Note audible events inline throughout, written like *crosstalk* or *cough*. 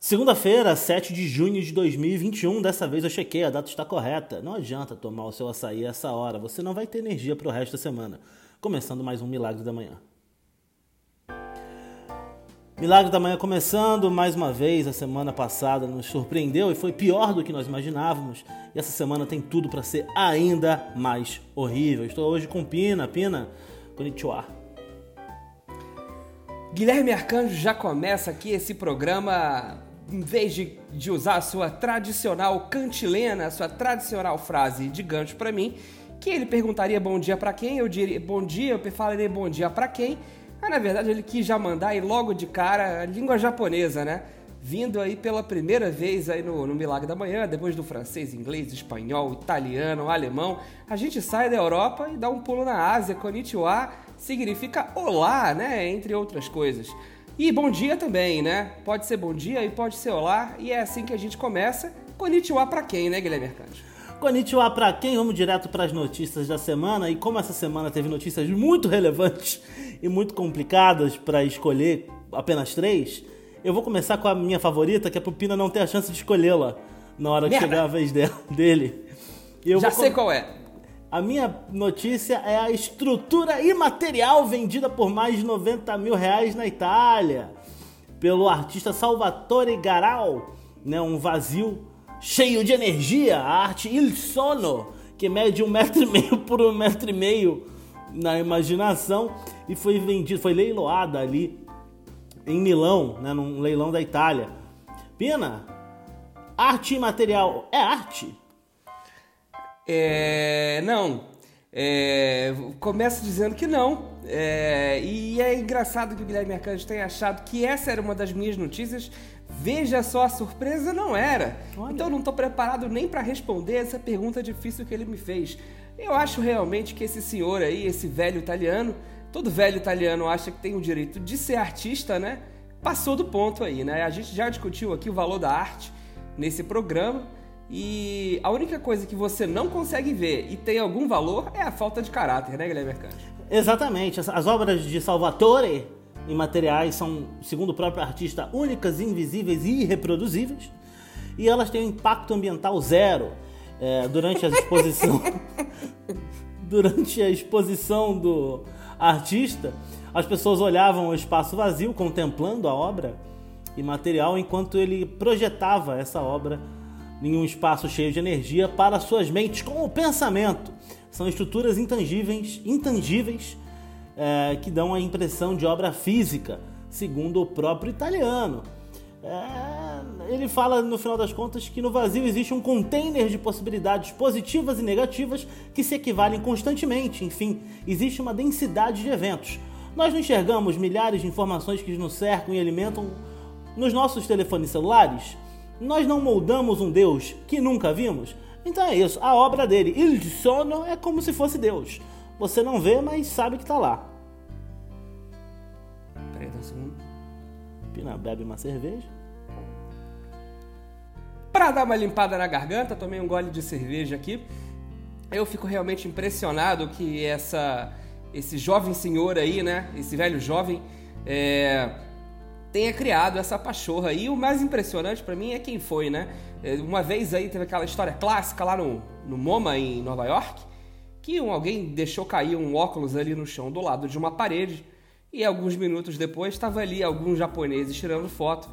Segunda-feira, 7 de junho de 2021, dessa vez eu chequei, a data está correta. Não adianta tomar o seu açaí a essa hora, você não vai ter energia para o resto da semana. Começando mais um Milagre da Manhã. Milagre da Manhã começando, mais uma vez, a semana passada nos surpreendeu e foi pior do que nós imaginávamos. E essa semana tem tudo para ser ainda mais horrível. Estou hoje com Pina. Pina, konnichiwa. Guilherme Arcanjo já começa aqui esse programa em vez de, de usar a sua tradicional cantilena, a sua tradicional frase de gancho para mim, que ele perguntaria bom dia para quem, eu diria bom dia, eu falaria bom dia para quem, mas na verdade ele quis já mandar aí logo de cara a língua japonesa, né? Vindo aí pela primeira vez aí no, no Milagre da Manhã, depois do francês, inglês, espanhol, italiano, alemão, a gente sai da Europa e dá um pulo na Ásia. Konnichiwa significa olá, né? Entre outras coisas. E bom dia também, né? Pode ser bom dia e pode ser olá, e é assim que a gente começa. Konnichiwa pra quem, né, Guilherme Arcanjo? Konnichiwa pra quem? Vamos direto para as notícias da semana. E como essa semana teve notícias muito relevantes *laughs* e muito complicadas para escolher apenas três, eu vou começar com a minha favorita, que é pro Pina não ter a chance de escolhê-la na hora que Merda. chegar a vez *laughs* dele. E eu Já sei com- qual é. A minha notícia é a estrutura imaterial vendida por mais de 90 mil reais na Itália pelo artista Salvatore Garal, né, um vazio cheio de energia, a arte Il Sono, que mede um metro e meio *laughs* por um metro e meio na imaginação e foi vendido, foi leiloada ali em Milão, né, num leilão da Itália. Pina, arte imaterial é arte? É. Não. É, começo dizendo que não. É, e é engraçado que o Guilherme Arcanjo tenha achado que essa era uma das minhas notícias. Veja só, a surpresa não era. Olha. Então eu não estou preparado nem para responder essa pergunta difícil que ele me fez. Eu acho realmente que esse senhor aí, esse velho italiano, todo velho italiano acha que tem o direito de ser artista, né? Passou do ponto aí, né? A gente já discutiu aqui o valor da arte nesse programa. E a única coisa que você não consegue ver e tem algum valor é a falta de caráter, né, Guilherme Arcanjo? Exatamente. As, as obras de Salvatore em materiais são, segundo o próprio artista, únicas, invisíveis e irreproduzíveis. E elas têm um impacto ambiental zero. É, durante a exposição. *laughs* durante a exposição do artista, as pessoas olhavam o espaço vazio, contemplando a obra e material, enquanto ele projetava essa obra em um espaço cheio de energia para suas mentes com o pensamento. São estruturas intangíveis, intangíveis é, que dão a impressão de obra física, segundo o próprio italiano. É, ele fala no final das contas que no vazio existe um container de possibilidades positivas e negativas que se equivalem constantemente. Enfim, existe uma densidade de eventos. Nós não enxergamos milhares de informações que nos cercam e alimentam nos nossos telefones celulares. Nós não moldamos um Deus que nunca vimos. Então é isso. A obra dele, Il Sono, é como se fosse Deus. Você não vê, mas sabe que está lá. Peraí, dá um segundo. Pina bebe uma cerveja. Pra dar uma limpada na garganta, tomei um gole de cerveja aqui. Eu fico realmente impressionado que essa, esse jovem senhor aí, né? Esse velho jovem, é, tenha criado essa pachorra. E o mais impressionante pra mim é quem foi, né? É, Uma vez aí teve aquela história clássica lá no, no MoMA, em Nova York, que um, alguém deixou cair um óculos ali no chão do lado de uma parede. E alguns minutos depois estava ali alguns japoneses tirando foto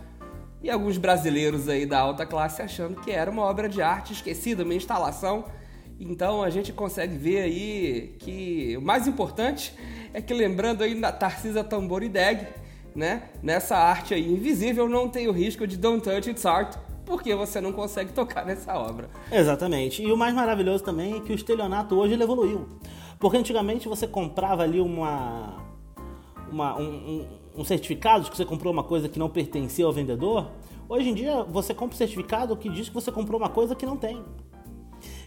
e alguns brasileiros aí da alta classe achando que era uma obra de arte esquecida, uma instalação. Então a gente consegue ver aí que o mais importante é que lembrando aí da Tarcisa Tamborideg, né? Nessa arte aí invisível não tem o risco de don't touch it's art, porque você não consegue tocar *laughs* nessa obra. Exatamente. E o mais maravilhoso também é que o estelionato hoje ele evoluiu. Porque antigamente você comprava ali uma, uma- um, um- um certificado que você comprou uma coisa que não pertencia ao vendedor. Hoje em dia você compra um certificado que diz que você comprou uma coisa que não tem.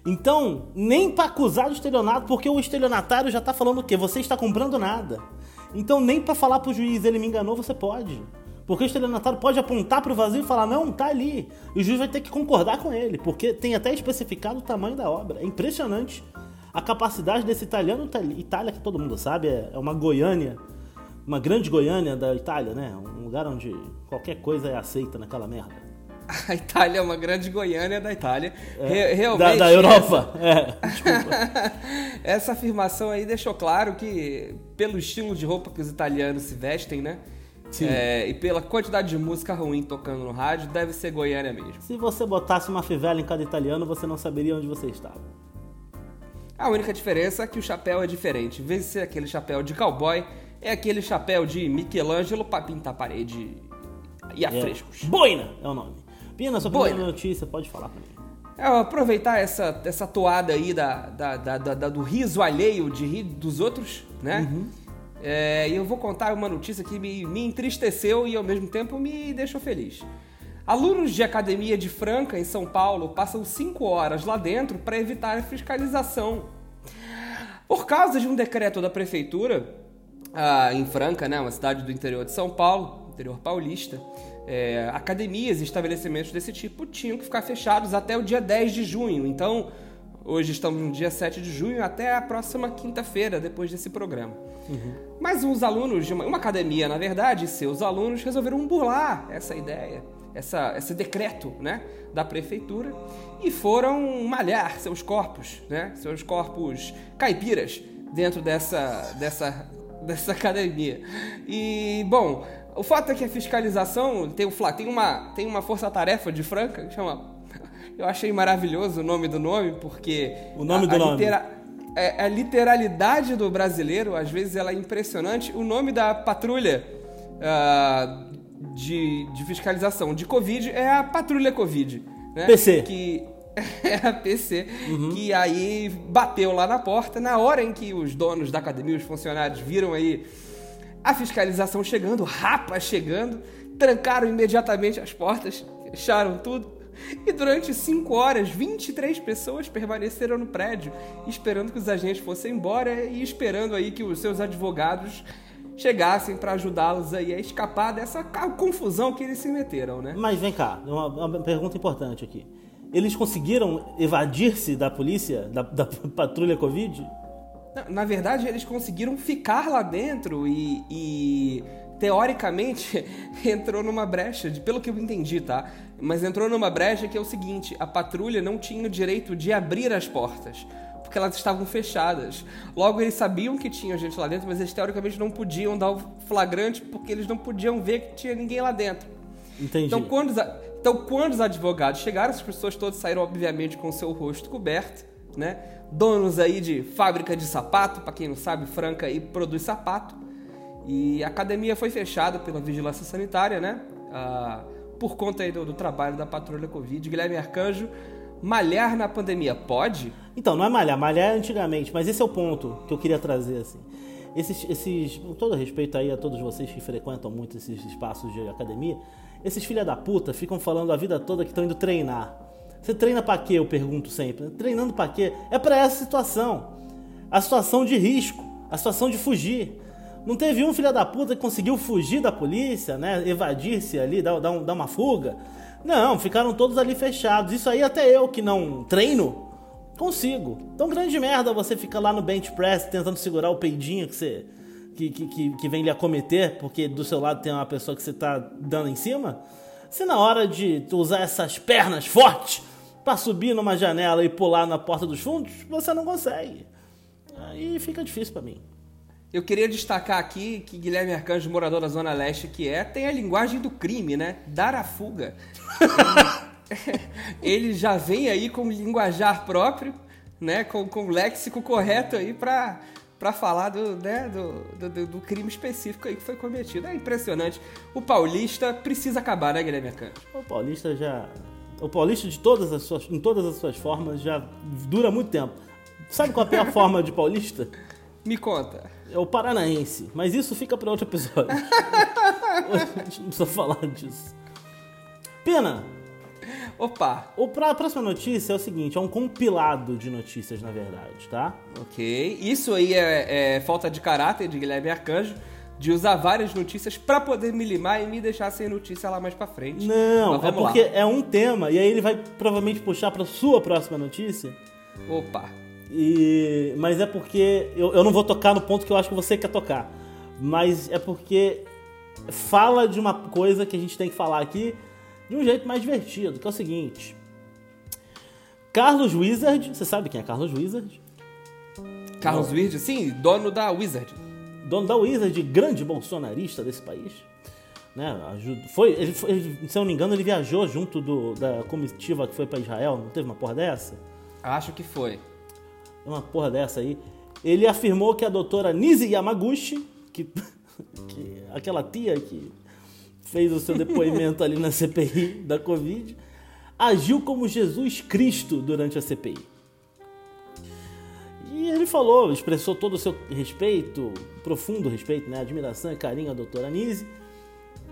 Então, nem para acusar de estelionato, porque o estelionatário já tá falando o quê? Você está comprando nada. Então, nem para falar pro juiz ele me enganou, você pode. Porque o estelionatário pode apontar pro vazio e falar: "Não, tá ali". E o juiz vai ter que concordar com ele, porque tem até especificado o tamanho da obra. É impressionante a capacidade desse italiano, Ita- Itália que todo mundo sabe, é é uma Goiânia uma grande Goiânia da Itália, né? Um lugar onde qualquer coisa é aceita naquela merda. A Itália é uma grande Goiânia da Itália. É, Re- realmente. da, da Europa. É, *laughs* desculpa. Essa, essa afirmação aí deixou claro que, pelo estilo de roupa que os italianos se vestem, né? É, e pela quantidade de música ruim tocando no rádio, deve ser Goiânia mesmo. Se você botasse uma fivela em cada italiano, você não saberia onde você estava. A única diferença é que o chapéu é diferente. Em vez de ser aquele chapéu de cowboy, é aquele chapéu de Michelangelo pra pintar a parede e É, afrescos. Boina é o nome. Pina, sua primeira Boina. notícia, pode falar pra mim. É, aproveitar essa, essa toada aí da, da, da- da- do riso alheio de rir dos outros, né? É, E eu vou contar uma notícia que me, me entristeceu e ao mesmo tempo me deixou feliz. Alunos de academia de Franca, em São Paulo, passam 5 horas lá dentro para evitar a fiscalização. Por causa de um decreto da prefeitura, ah, em Franca, né, uma cidade do interior de São Paulo, interior paulista, é, academias e estabelecimentos desse tipo tinham que ficar fechados até o dia 10 de junho. Então, hoje estamos no dia 7 de junho, até a próxima quinta-feira, depois desse programa. Mas os alunos de uma, uma academia, na verdade, seus alunos resolveram burlar essa ideia, essa, esse decreto né, da prefeitura e foram malhar seus corpos, né, seus corpos caipiras dentro dessa, dessa, dessa academia. E, bom, o fato é que a fiscalização tem, o, Fla- tem uma, tem uma força-tarefa de Franca que chama. Eu achei maravilhoso o nome do nome, porque. O nome a- do a nome. litera- é, a literalidade do brasileiro, às vezes, ela é impressionante. O nome da patrulha ah, de, de fiscalização de Covid é a Patrulha Covid. Né? PC. Que *laughs* é a PC, que aí bateu lá na porta. Na hora em que os donos da academia, os funcionários, viram aí a fiscalização chegando, rapa chegando, trancaram imediatamente as portas, fecharam tudo. E durante 5 horas, 23 pessoas permaneceram no prédio, esperando que os agentes fossem embora e esperando aí que os seus advogados chegassem para ajudá-los aí a escapar dessa confusão que eles se meteram, né? Mas vem cá, uma, uma pergunta importante aqui. Eles conseguiram evadir-se da polícia, da, da *laughs* patrulha Covid? Na- verdade, eles conseguiram ficar lá dentro e, e, teoricamente *laughs* entrou numa brecha, de- pelo que eu entendi, tá? Mas entrou numa brecha que é o seguinte: a patrulha não tinha o direito de abrir as portas. Porque elas estavam fechadas. Logo, eles sabiam que tinha gente lá dentro, mas eles teoricamente não podiam dar o flagrante porque eles não podiam ver que tinha ninguém lá dentro. Entendi. Então quando, os, então, quando os advogados chegaram, as pessoas todas saíram, obviamente, com o seu rosto coberto, né? Donos aí de fábrica de sapato, para quem não sabe, Franca aí produz sapato. E a academia foi fechada pela vigilância sanitária, né? Ah, por conta aí do, do trabalho da patrulha Covid. Guilherme Arcanjo, malhar na pandemia pode? Então, não é malhar, malhar é antigamente, mas esse é o ponto que eu queria trazer, assim. Esses, esses, com todo respeito aí a todos vocês que frequentam muito esses espaços de academia, esses filha da puta ficam falando a vida toda que estão indo treinar. Você treina pra quê? Eu pergunto sempre. Treinando pra quê? É pra essa situação. A situação de risco, a situação de fugir. Não teve um filho da puta que conseguiu fugir da polícia, né? Evadir-se ali, dar, dar, um- dar uma fuga. Não, ficaram todos ali fechados. Isso aí até eu que não treino, consigo. Então grande merda você fica lá no bench press tentando segurar o peidinho que você. Que, que, que, vem lhe acometer, porque do seu lado tem uma pessoa que você tá dando em cima. Se na hora de usar essas pernas fortes pra subir numa janela e pular na porta dos fundos, você não consegue. Aí fica difícil pra mim. Eu queria destacar aqui que Guilherme Arcanjo, morador da Zona Leste que é, tem a linguagem do crime, né? Dar a fuga. *laughs* Ele já vem aí com linguajar próprio, né? Com, com o léxico correto aí pra, pra falar do, né? do, do- do, do crime específico aí que foi cometido. É impressionante. O paulista precisa acabar, né, Guilherme Arcanjo? O paulista já. O paulista de todas as suas, em todas as suas formas já dura muito tempo. Sabe qual é a pior forma de paulista? Me conta. É o paranaense. Mas isso fica para outro episódio. Hoje a gente não precisa falar disso. Pena, Opa, o pra, a próxima notícia é o seguinte: é um compilado de notícias, na verdade, tá? Ok, isso aí é, é falta de caráter de Guilherme Arcanjo, de usar várias notícias pra poder me limar e me deixar sem notícia lá mais pra frente. Não, é porque lá. é um tema, e aí ele vai provavelmente puxar para sua próxima notícia. Opa, E, mas é porque eu, eu não vou tocar no ponto que eu acho que você quer tocar. Mas é porque fala de uma coisa que a gente tem que falar aqui de um jeito mais divertido, que é o seguinte. Carlos Wizard, você sabe quem é Carlos Wizard? Carlos Wizard, sim, dono da Wizard. Dono da Wizard, grande bolsonarista desse país. Né? Foi, ele, foi, se eu não me engano, ele viajou junto do, da comitiva que foi para Israel, não teve uma porra dessa? Acho que foi. Uma porra dessa aí. Ele afirmou que a doutora Nise Yamaguchi, que, *laughs* que aquela tia que fez o seu depoimento ali na CPI da Covid, agiu como Jesus Cristo durante a CPI. Ele falou, expressou todo o seu respeito, profundo respeito, né? admiração e carinho à doutora Nise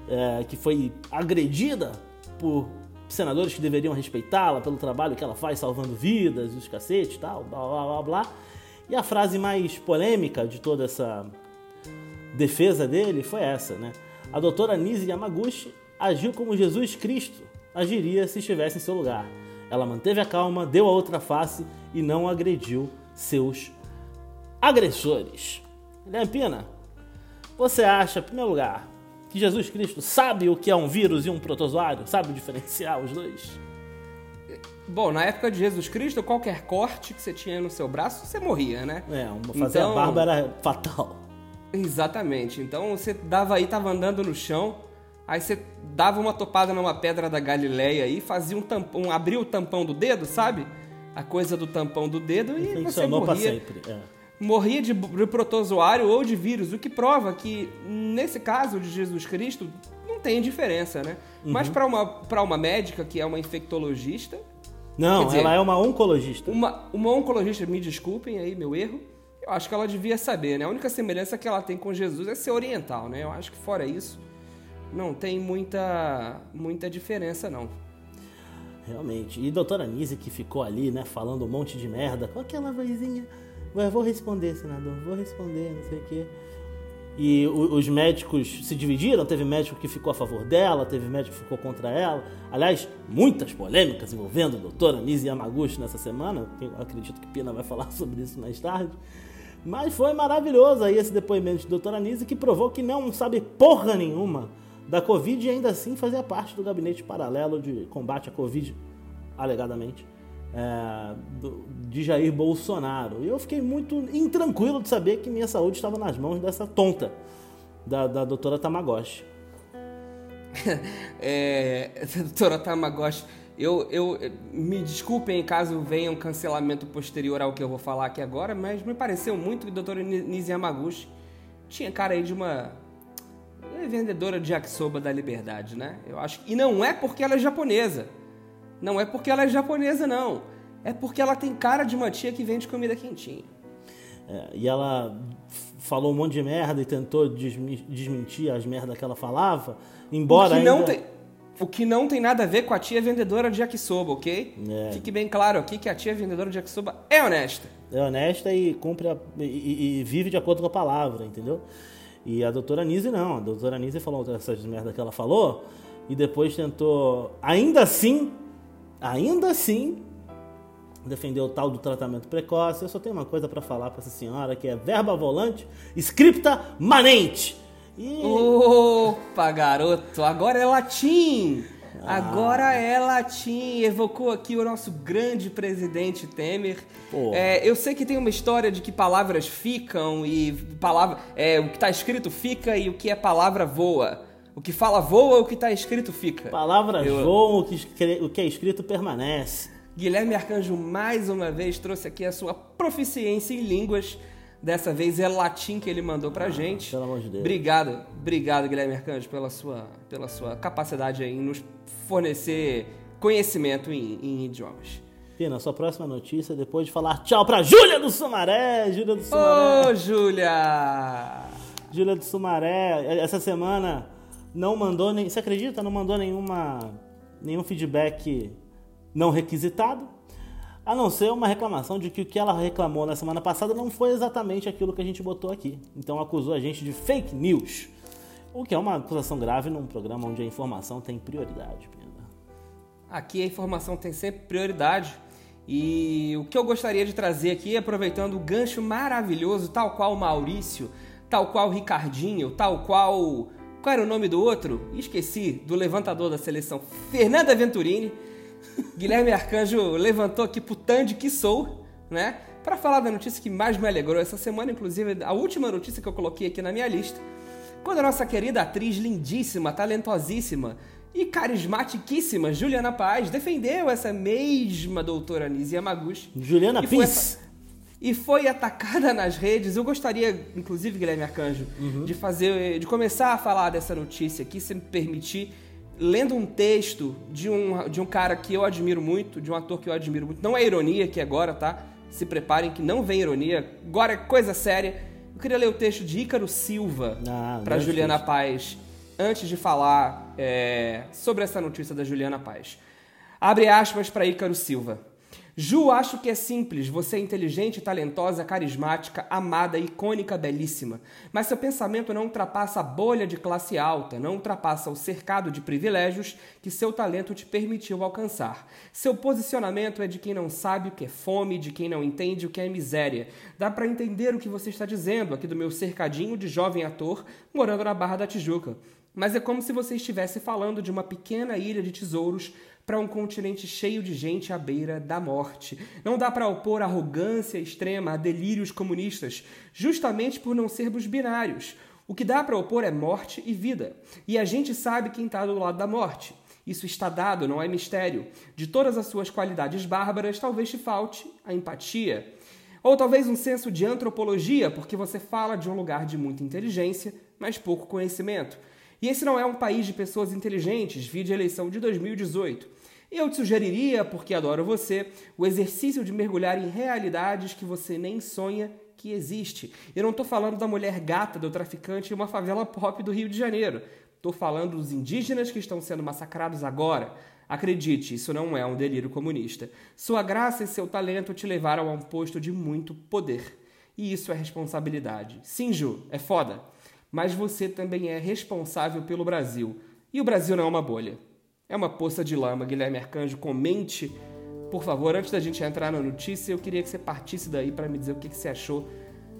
é, que foi agredida por senadores que deveriam respeitá-la pelo trabalho que ela faz salvando vidas, os cacetes e tal, blá blá blá blá. E a frase mais polêmica de toda essa defesa dele foi essa, né? A doutora Nise Yamaguchi agiu como Jesus Cristo agiria se estivesse em seu lugar. Ela manteve a calma, deu a outra face e não agrediu seus agressores. Guilherme Pina, você acha, em primeiro lugar, que Jesus Cristo sabe o que é um vírus e um protozoário? Sabe diferenciar os dois? Bom, na época de Jesus Cristo, qualquer corte que você tinha no seu braço, você morria, né? É, uma, fazer então, a barba era fatal. Exatamente. Então você dava aí, tava andando no chão, aí você dava uma topada numa pedra da Galileia aí, fazia um tampão, abria o tampão do dedo, sabe? A coisa do tampão do dedo e você morria. Pra sempre. É morria de, de protozoário ou de vírus, o que prova que, nesse caso de Jesus Cristo, não tem diferença, né? Uhum. Mas para uma, pra uma médica que é uma infectologista. Não, dizer, ela é uma oncologista. Uma, uma oncologista, me desculpem aí meu erro. Eu acho que ela devia saber, né? A única semelhança que ela tem com Jesus é ser oriental, né? Eu acho que fora isso, não tem muita, muita diferença, não. Realmente. E doutora Nise que ficou ali, né, falando um monte de merda com aquela vozinha Ué, vou responder, senador, vou responder, não sei o quê. E os médicos se dividiram, teve médico que ficou a favor dela, teve médico que ficou contra ela. Aliás, muitas polêmicas envolvendo a doutora Nise Yamaguchi nessa semana. Eu acredito que Pina vai falar *laughs* sobre isso mais tarde. Mas foi maravilhoso aí esse depoimento de doutora Nise que provou que não sabe porra nenhuma da Covid e ainda assim fazia parte do gabinete paralelo de combate à Covid, alegadamente é, do, de Jair Bolsonaro. E eu fiquei muito intranquilo de saber que minha saúde estava nas mãos dessa tonta, da, da doutora Tamagotchi. *laughs* é, *laughs* doutora Tamagotchi, eu, eu me desculpem caso venha um cancelamento posterior ao que eu vou falar aqui agora, mas me pareceu muito que a doutora Nise Yamaguchi tinha cara aí de uma vendedora de yakisoba da liberdade, né? Eu acho e não é porque ela é japonesa. Não é porque ela é japonesa, não. É porque ela tem cara de uma tia que vende comida quentinha. É, e ela falou um monte de merda e tentou desmentir as merdas que ela falava, embora o que ainda... Tem, o que não tem nada a ver com a tia vendedora de yakisoba, ok? É. Fique bem claro aqui que a tia vendedora de yakisoba é honesta. É honesta e cumpre a, e, e, vive de acordo com a palavra, entendeu? E a doutora Nise não. A doutora Nise falou essas merdas que ela falou e depois tentou, ainda assim, ainda assim, defendeu o tal do tratamento precoce. Eu só tenho uma coisa para falar para essa senhora, que é verba volante, scripta manente. E... Opa, garoto, agora é latim. Ah. Agora é latim. Evocou aqui o nosso grande presidente Temer. É, eu sei que tem uma história de que palavras ficam e palavra, é, o que está escrito fica e o que é palavra voa. O que fala voa, o que está escrito fica. Palavras eu... voam, o que, o que é escrito permanece. Guilherme Arcanjo mais uma vez trouxe aqui a sua proficiência em línguas. Dessa vez é latim que ele mandou pra ah, gente. Pelo amor de Deus. Obrigado, obrigado Guilherme Arcanjo pela sua, pela sua capacidade em nos fornecer conhecimento em, em idiomas. Pina, sua próxima notícia depois de falar tchau pra Júlia do Sumaré. Júlia do Sumaré. Ô, Júlia! Júlia do Sumaré, essa semana não mandou nem. Você acredita? Não mandou nenhuma, nenhum feedback não requisitado. A não ser uma reclamação de que o que ela reclamou na semana passada não foi exatamente aquilo que a gente botou aqui. Então acusou a gente de fake news. O que é uma acusação grave num programa onde a informação tem prioridade, Pina. Aqui a informação tem sempre prioridade. E o que eu gostaria de trazer aqui, aproveitando o gancho maravilhoso, tal qual Maurício tal qual Ricardinho, tal qual. Qual era o nome do outro? Esqueci, do levantador da seleção, Fernanda Venturini. Guilherme Arcanjo levantou aqui pro Tandy que sou, né? Para falar da notícia que mais me alegrou essa semana, inclusive a última notícia que eu coloquei aqui na minha lista, quando a nossa querida atriz lindíssima, talentosíssima e carismatiquíssima Juliana Paz defendeu essa mesma doutora Nise Yamaguchi. Juliana Paz. E foi atacada nas redes. Eu gostaria, inclusive, Guilherme Arcanjo, uhum. de fazer, de começar a falar dessa notícia aqui, se me permitir, lendo um texto de um, de um cara que eu admiro muito, de um ator que eu admiro muito. Não é ironia aqui agora, tá? Se preparem que não vem ironia. Agora é coisa séria eu queria ler o texto de Ícaro Silva ah, para Juliana Paz, antes de falar é, sobre essa notícia da Juliana Paz. Abre aspas para Ícaro Silva. Ju, acho que é simples. Você é inteligente, talentosa, carismática, amada, icônica, belíssima. Mas seu pensamento não ultrapassa a bolha de classe alta, não ultrapassa o cercado de privilégios que seu talento te permitiu alcançar. Seu posicionamento é de quem não sabe o que é fome, de quem não entende o que é miséria. Dá para entender o que você está dizendo aqui do meu cercadinho de jovem ator morando na Barra da Tijuca. Mas é como se você estivesse falando de uma pequena ilha de tesouros para um continente cheio de gente à beira da morte. Não dá para opor arrogância extrema a delírios comunistas, justamente por não sermos binários. O que dá para opor é morte e vida. E a gente sabe quem está do lado da morte. Isso está dado, não é mistério. De todas as suas qualidades bárbaras, talvez te falte a empatia. Ou talvez um senso de antropologia, porque você fala de um lugar de muita inteligência, mas pouco conhecimento. E esse não é um país de pessoas inteligentes, vide a eleição de 2018. Eu te sugeriria, porque adoro você, o exercício de mergulhar em realidades que você nem sonha que existe. Eu não estou falando da mulher gata do traficante em uma favela pop do Rio de Janeiro. Estou falando dos indígenas que estão sendo massacrados agora. Acredite, isso não é um delírio comunista. Sua graça e seu talento te levaram a um posto de muito poder. E isso é responsabilidade. Sim, Ju, é foda. Mas você também é responsável pelo Brasil. E o Brasil não é uma bolha. É uma poça de lama, Guilherme Arcanjo. Comente, por favor, antes da gente entrar na notícia, eu queria que você partisse daí para me dizer o que, que você achou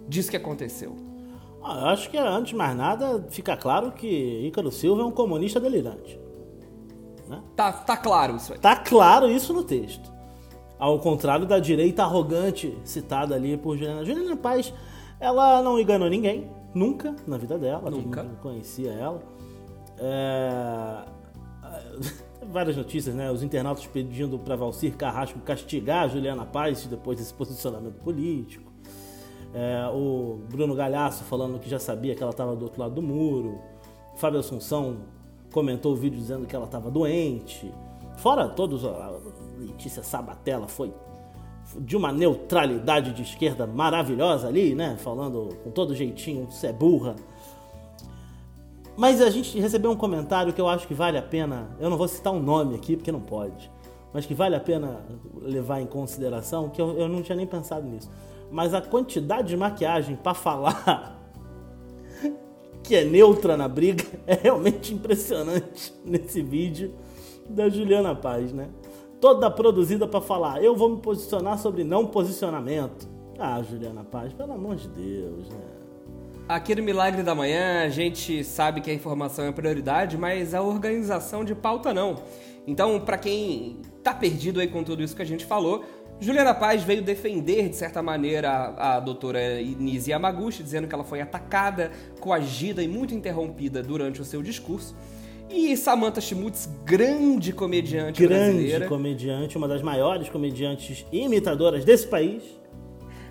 disso que aconteceu. Ah, eu acho que antes de mais nada, fica claro que Ícaro Silva é um comunista delirante. Né? Tá, tá claro isso aí. Tá claro isso no texto. Ao contrário da direita arrogante citada ali por Juliana. Juliana Paz, ela não enganou ninguém, nunca na vida dela. Nunca. conhecia ela. É *laughs* várias notícias, né? Os internautas pedindo para Valcir Carrasco castigar a Juliana Paz depois desse *laughs* posicionamento político. É, o Bruno Galhaço falando que já sabia que ela estava do outro lado do muro. Fábio Assunção comentou o vídeo dizendo que ela estava doente. Fora todos, a Letícia Sabatella foi de uma neutralidade de esquerda maravilhosa ali, né? Falando com todo jeitinho, você é burra mas a gente recebeu um comentário que eu acho que vale a pena. Eu não vou citar um nome aqui porque não pode, mas que vale a pena levar em consideração. Que eu, eu não tinha nem pensado nisso. Mas a quantidade de maquiagem para falar que é neutra na briga *laughs* é realmente impressionante nesse vídeo da Juliana Paz, né? Toda produzida para falar, eu vou me posicionar sobre não posicionamento. Ah, Juliana Paz, pelo amor de Deus, né? Aqui no Milagre da Manhã, a gente sabe que a informação é prioridade, mas a organização de pauta não. Então, para quem tá perdido aí com tudo isso que a gente falou, Juliana Paz veio defender, de certa maneira, a, a doutora Nise Yamaguchi, dizendo que ela foi atacada, coagida e muito interrompida durante o seu discurso. E Samantha Schmutz, grande comediante grande brasileira. Grande comediante, uma das maiores comediantes imitadoras desse país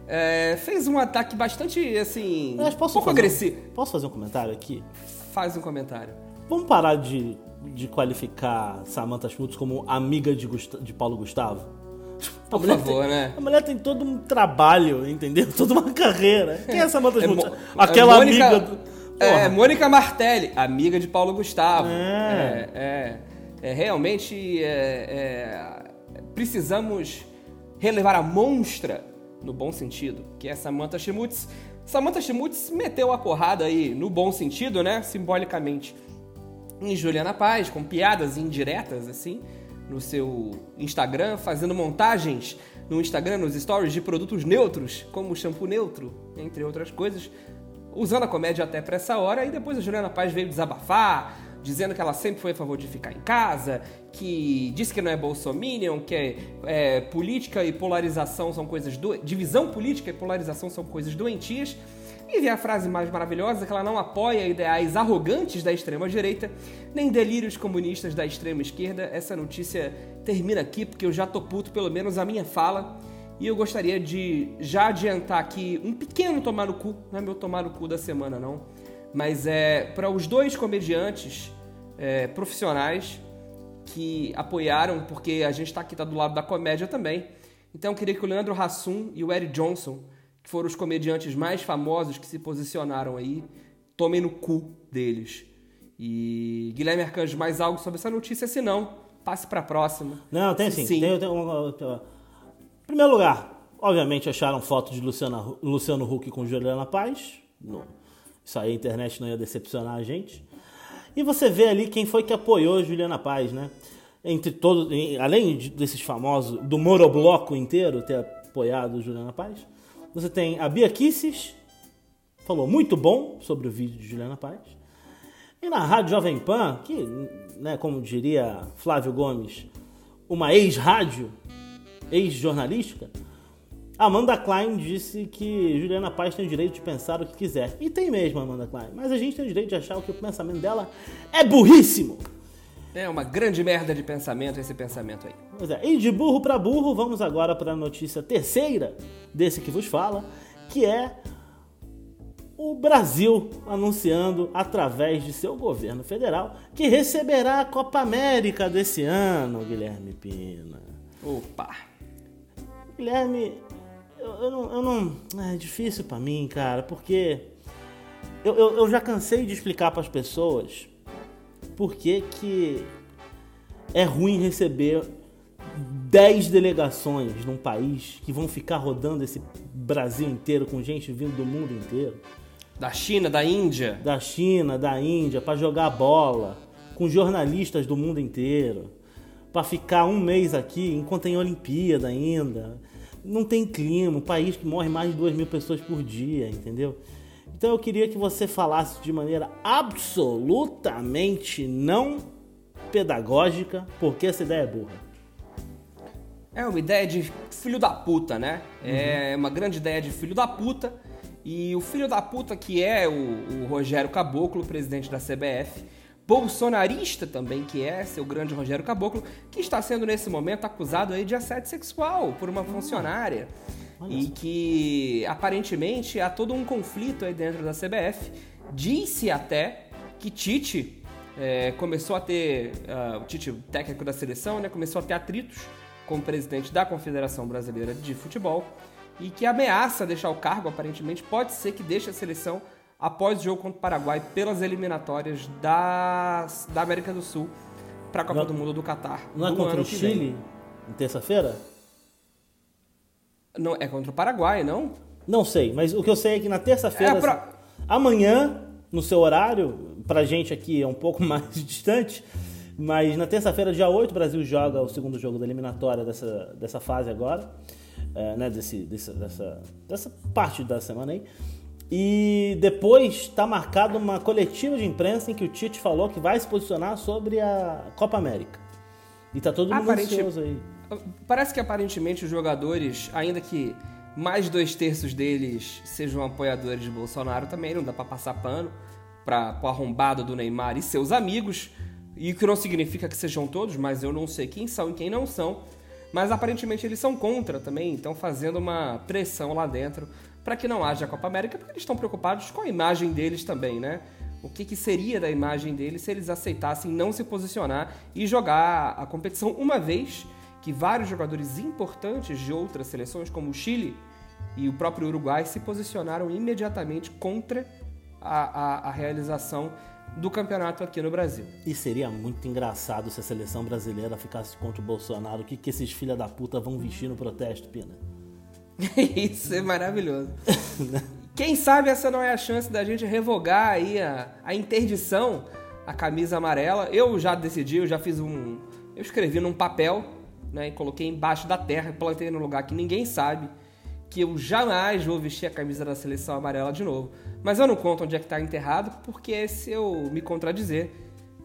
é, fez um ataque bastante, assim, Mas posso pouco agressivo. Um, posso fazer um comentário aqui? Faz um comentário. Vamos parar de, de qualificar Samantha Schmutz como amiga de, Gust de Paulo Gustavo? Por favor, tem, né? A mulher tem todo um trabalho, entendeu? *laughs* Toda uma carreira. Quem é Samantha Schmutz? É, Aquela Mônica, amiga... Do... É, Mônica Martelli, amiga de Paulo Gustavo. É. É, é, é realmente é, é, precisamos relevar a monstra no bom sentido, que é Samantha Schmutz. Samantha Schmutz meteu a porrada aí, no bom sentido, né, simbolicamente, em Juliana Paz, com piadas indiretas, assim, no seu Instagram, fazendo montagens no Instagram, nos stories de produtos neutros, como shampoo neutro, entre outras coisas. usando a comédia até para essa hora, e depois a Juliana Paz veio desabafar, dizendo que ela sempre foi a favor de ficar em casa, que disse que não é bolsominion, que é, é política e polarização são coisas do... divisão política e polarização são coisas doentias. E vem a frase mais maravilhosa que ela não apoia ideais arrogantes da extrema direita, nem delírios comunistas da extrema esquerda. Essa notícia termina aqui porque eu já tô puto, pelo menos a minha fala. E eu gostaria de já adiantar aqui um pequeno tomar no cu, não é meu tomar no cu da semana não, mas é para os dois comediantes é, profissionais que apoiaram, porque a gente está aqui tá do lado da comédia também. Então eu queria que o Leandro Hassum e o Eric Johnson, que foram os comediantes mais famosos que se posicionaram aí, tomem no cu deles. E Guilherme Arcanjo, mais algo sobre essa notícia? Se não, passe para a próxima. Não, tem sim. sim. Tem, tem uma... Em primeiro lugar, obviamente acharam foto de Luciana, Luciano Huck com Juliana Paz. Isso aí a internet não ia decepcionar a gente. E você vê ali quem foi que apoiou Juliana Paz, né? Entre todos, além desses famosos, do Morobloco inteiro ter apoiado Juliana Paz, você tem a Bia Kisses, falou muito bom sobre o vídeo de Juliana Paz. E na Rádio Jovem Pan, que, né, como diria Flávio Gomes, uma ex-rádio, ex-jornalística, Amanda Klein disse que Juliana Paz tem o direito de pensar o que quiser. E tem mesmo, Amanda Klein. Mas a gente tem o direito de achar que o pensamento dela é burríssimo. É uma grande merda de pensamento esse pensamento aí. Pois é. E de burro para burro, vamos agora para a notícia terceira desse que vos fala, que é o Brasil anunciando através de seu governo federal que receberá a Copa América desse ano, Guilherme Pina. Opa! Guilherme, eu, eu, não, eu não. É difícil para mim, cara, porque eu, eu, eu já cansei de explicar para as pessoas por que, que é ruim receber 10 delegações num país que vão ficar rodando esse Brasil inteiro com gente vindo do mundo inteiro. Da China, da Índia. Da China, da Índia, para jogar bola, com jornalistas do mundo inteiro, para ficar um mês aqui enquanto tem Olimpíada ainda não tem clima, um país que morre mais de 2 mil pessoas por dia, entendeu? Então eu queria que você falasse de maneira absolutamente não pedagógica, porque essa ideia é burra. É uma ideia de filho da puta, né? Uhum. É uma grande ideia de filho da puta. E o filho da puta que é o, o Rogério Caboclo, presidente da CBF, bolsonarista também, que é seu grande Rogério Caboclo, que está sendo nesse momento acusado aí de assédio sexual por uma funcionária. e que aparentemente há todo um conflito aí dentro da CBF. Disse até que Tite é, começou a ter, uh, o Tite, técnico da seleção, né, começou a ter atritos com o presidente da Confederação Brasileira de Futebol e que ameaça deixar o cargo, aparentemente, pode ser que deixe a seleção após o jogo contra o Paraguai pelas eliminatórias da, da América do Sul para a Copa não, do Mundo do Catar. Não é contra o Chile em terça-feira? Não, é contra o Paraguai, não? Não sei, mas o que eu sei é que na terça-feira, é pra... amanhã, no seu horário, pra gente aqui é um pouco *laughs* mais distante, mas na terça-feira, dia 8, o Brasil joga o segundo jogo da eliminatória dessa, dessa fase agora, é, né, desse, desse, dessa, dessa parte da semana aí. E depois está marcado uma coletiva de imprensa em que o Tite falou que vai se posicionar sobre a Copa América. E tá todo mundo Aparente... ansioso aí. Parece que aparentemente os jogadores, ainda que mais dois terços deles sejam apoiadores de Bolsonaro, também não dá para passar pano para o arrombado do Neymar e seus amigos. E o que não significa que sejam todos, mas eu não sei quem são e quem não são. Mas aparentemente eles são contra também, estão fazendo uma pressão lá dentro para que não haja Copa América, porque eles estão preocupados com a imagem deles também, né? O que, que seria da imagem deles se eles aceitassem não se posicionar e jogar a competição uma vez que vários jogadores importantes de outras seleções, como o Chile e o próprio Uruguai, se posicionaram imediatamente contra a, a, a realização do campeonato aqui no Brasil. E seria muito engraçado se a seleção brasileira ficasse contra o Bolsonaro. O que, que esses filha da puta vão vestir no protesto, Pina? *laughs* Isso é maravilhoso. Quem sabe essa não é a chance da gente revogar aí a, a interdição, a camisa amarela. Eu já decidi, eu já fiz um. Eu escrevi num papel, né? E coloquei embaixo da terra, plantei no lugar que ninguém sabe. que eu jamais vou vestir a camisa da seleção amarela de novo. Mas eu não conto onde é que tá enterrado, porque se eu me contradizer,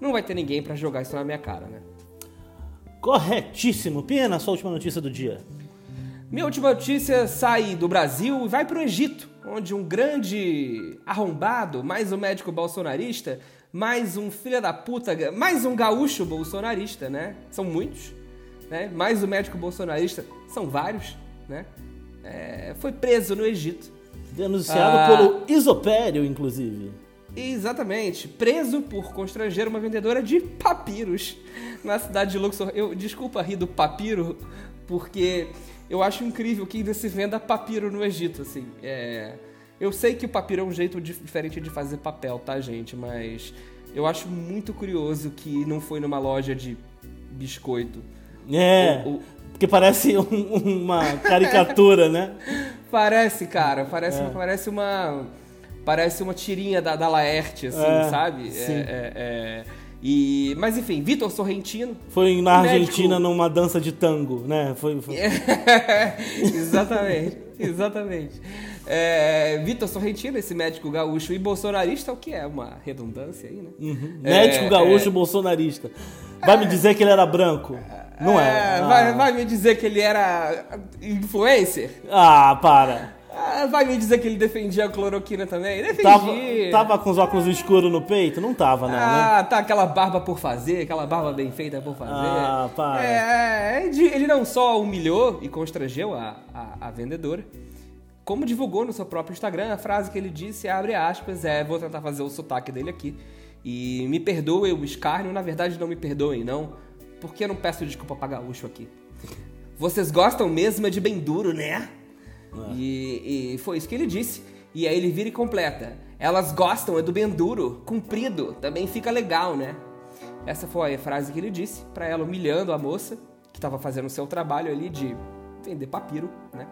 não vai ter ninguém para jogar isso na minha cara, né? Corretíssimo. Pena, sua última notícia do dia. Minha última notícia sai do Brasil e vai para o Egito, onde um grande arrombado, mais um médico bolsonarista, mais um filho da puta, mais um gaúcho bolsonarista, né? São muitos, né? Mais um médico bolsonarista, são vários, né? É, foi preso no Egito. Denunciado ah, pelo Isopério, inclusive. Exatamente. Preso por constranger uma vendedora de papiros na cidade de Luxor. Eu, desculpa rir do papiro, porque eu acho incrível que ainda se venda papiro no Egito, assim. É... Eu sei que o papiro é um jeito diferente de fazer papel, tá, gente? Mas eu acho muito curioso que não foi numa loja de biscoito. É, porque parece um, uma caricatura, né? *laughs* Parece, cara. Parece, é. parece uma... Parece uma tirinha da, da Laerte, assim, é, sabe? Sim. é, é, é. E, mas enfim, Vitor Sorrentino. Foi na Argentina médico... numa dança de tango, né? Foi, foi... *laughs* exatamente, exatamente. É, Vitor Sorrentino, esse médico gaúcho e bolsonarista, o que é uma redundância aí, né? Uhum. Médico é, gaúcho é... bolsonarista. Vai me dizer que ele era branco? Não é. é. Vai, vai me dizer que ele era influencer? Ah, para. Ah, vai me dizer que ele defendia a cloroquina também? Defendia. Tava, tava com os óculos escuros no peito? Não tava, não, ah, né? tá, aquela barba por fazer, aquela barba bem feita por fazer. Ah, para. É, é ele não só humilhou e constrangeu a, a, a, vendedora, como divulgou no seu próprio Instagram a frase que ele disse, abre aspas, é, vou tentar fazer o sotaque dele aqui. E me perdoe o escárnio, na verdade não me perdoem, não, porque eu não peço desculpa pra gaúcho aqui. Vocês gostam mesmo de bem duro, né? É. E, e, foi isso que ele disse. E aí ele vira e completa. Elas gostam, é do bem duro, comprido, também fica legal, né? Essa foi a frase que ele disse para ela, humilhando a moça que estava fazendo o seu trabalho ali de vender papiro, né?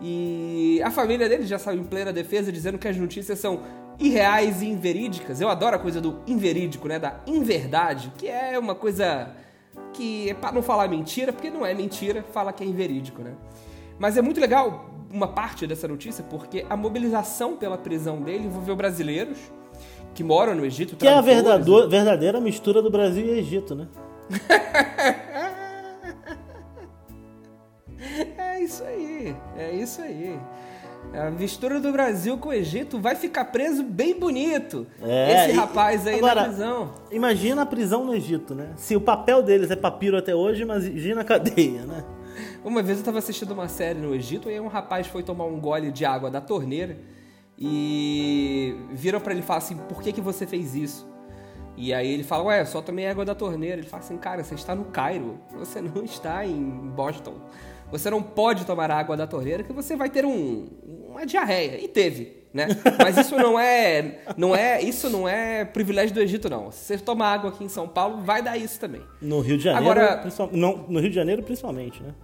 E a família dele já saiu em plena defesa dizendo que as notícias são irreais e inverídicas. Eu adoro a coisa do inverídico, né? Da inverdade, que é uma coisa que é para não falar mentira, porque não é mentira, fala que é inverídico, né? Mas é muito legal uma parte dessa notícia porque a mobilização pela prisão dele envolveu brasileiros que moram no Egito. Que é a verdadeira, verdadeira mistura do Brasil e Egito, né? *laughs* é isso aí, é isso aí. A mistura do Brasil com o Egito vai ficar preso bem bonito. É, esse rapaz aí agora, na prisão. Imagina a prisão no Egito, né? Se o papel deles é papiro até hoje, imagina a cadeia, né? Uma vez eu estava assistindo uma série no Egito e aí um rapaz foi tomar um gole de água da torneira e viram para ele e falaram assim: por que, que você fez isso? E aí ele fala: ué, eu só tomei água da torneira. Ele fala assim: cara, você está no Cairo, você não *laughs* está em Boston. Você não pode tomar água da torneira que você vai ter um, uma diarreia. E teve, né? Mas isso não é, não é, isso não é privilégio do Egito não. Se você tomar água aqui em São Paulo, vai dar isso também. No Rio de Janeiro, Agora, não, no Rio de Janeiro principalmente, né?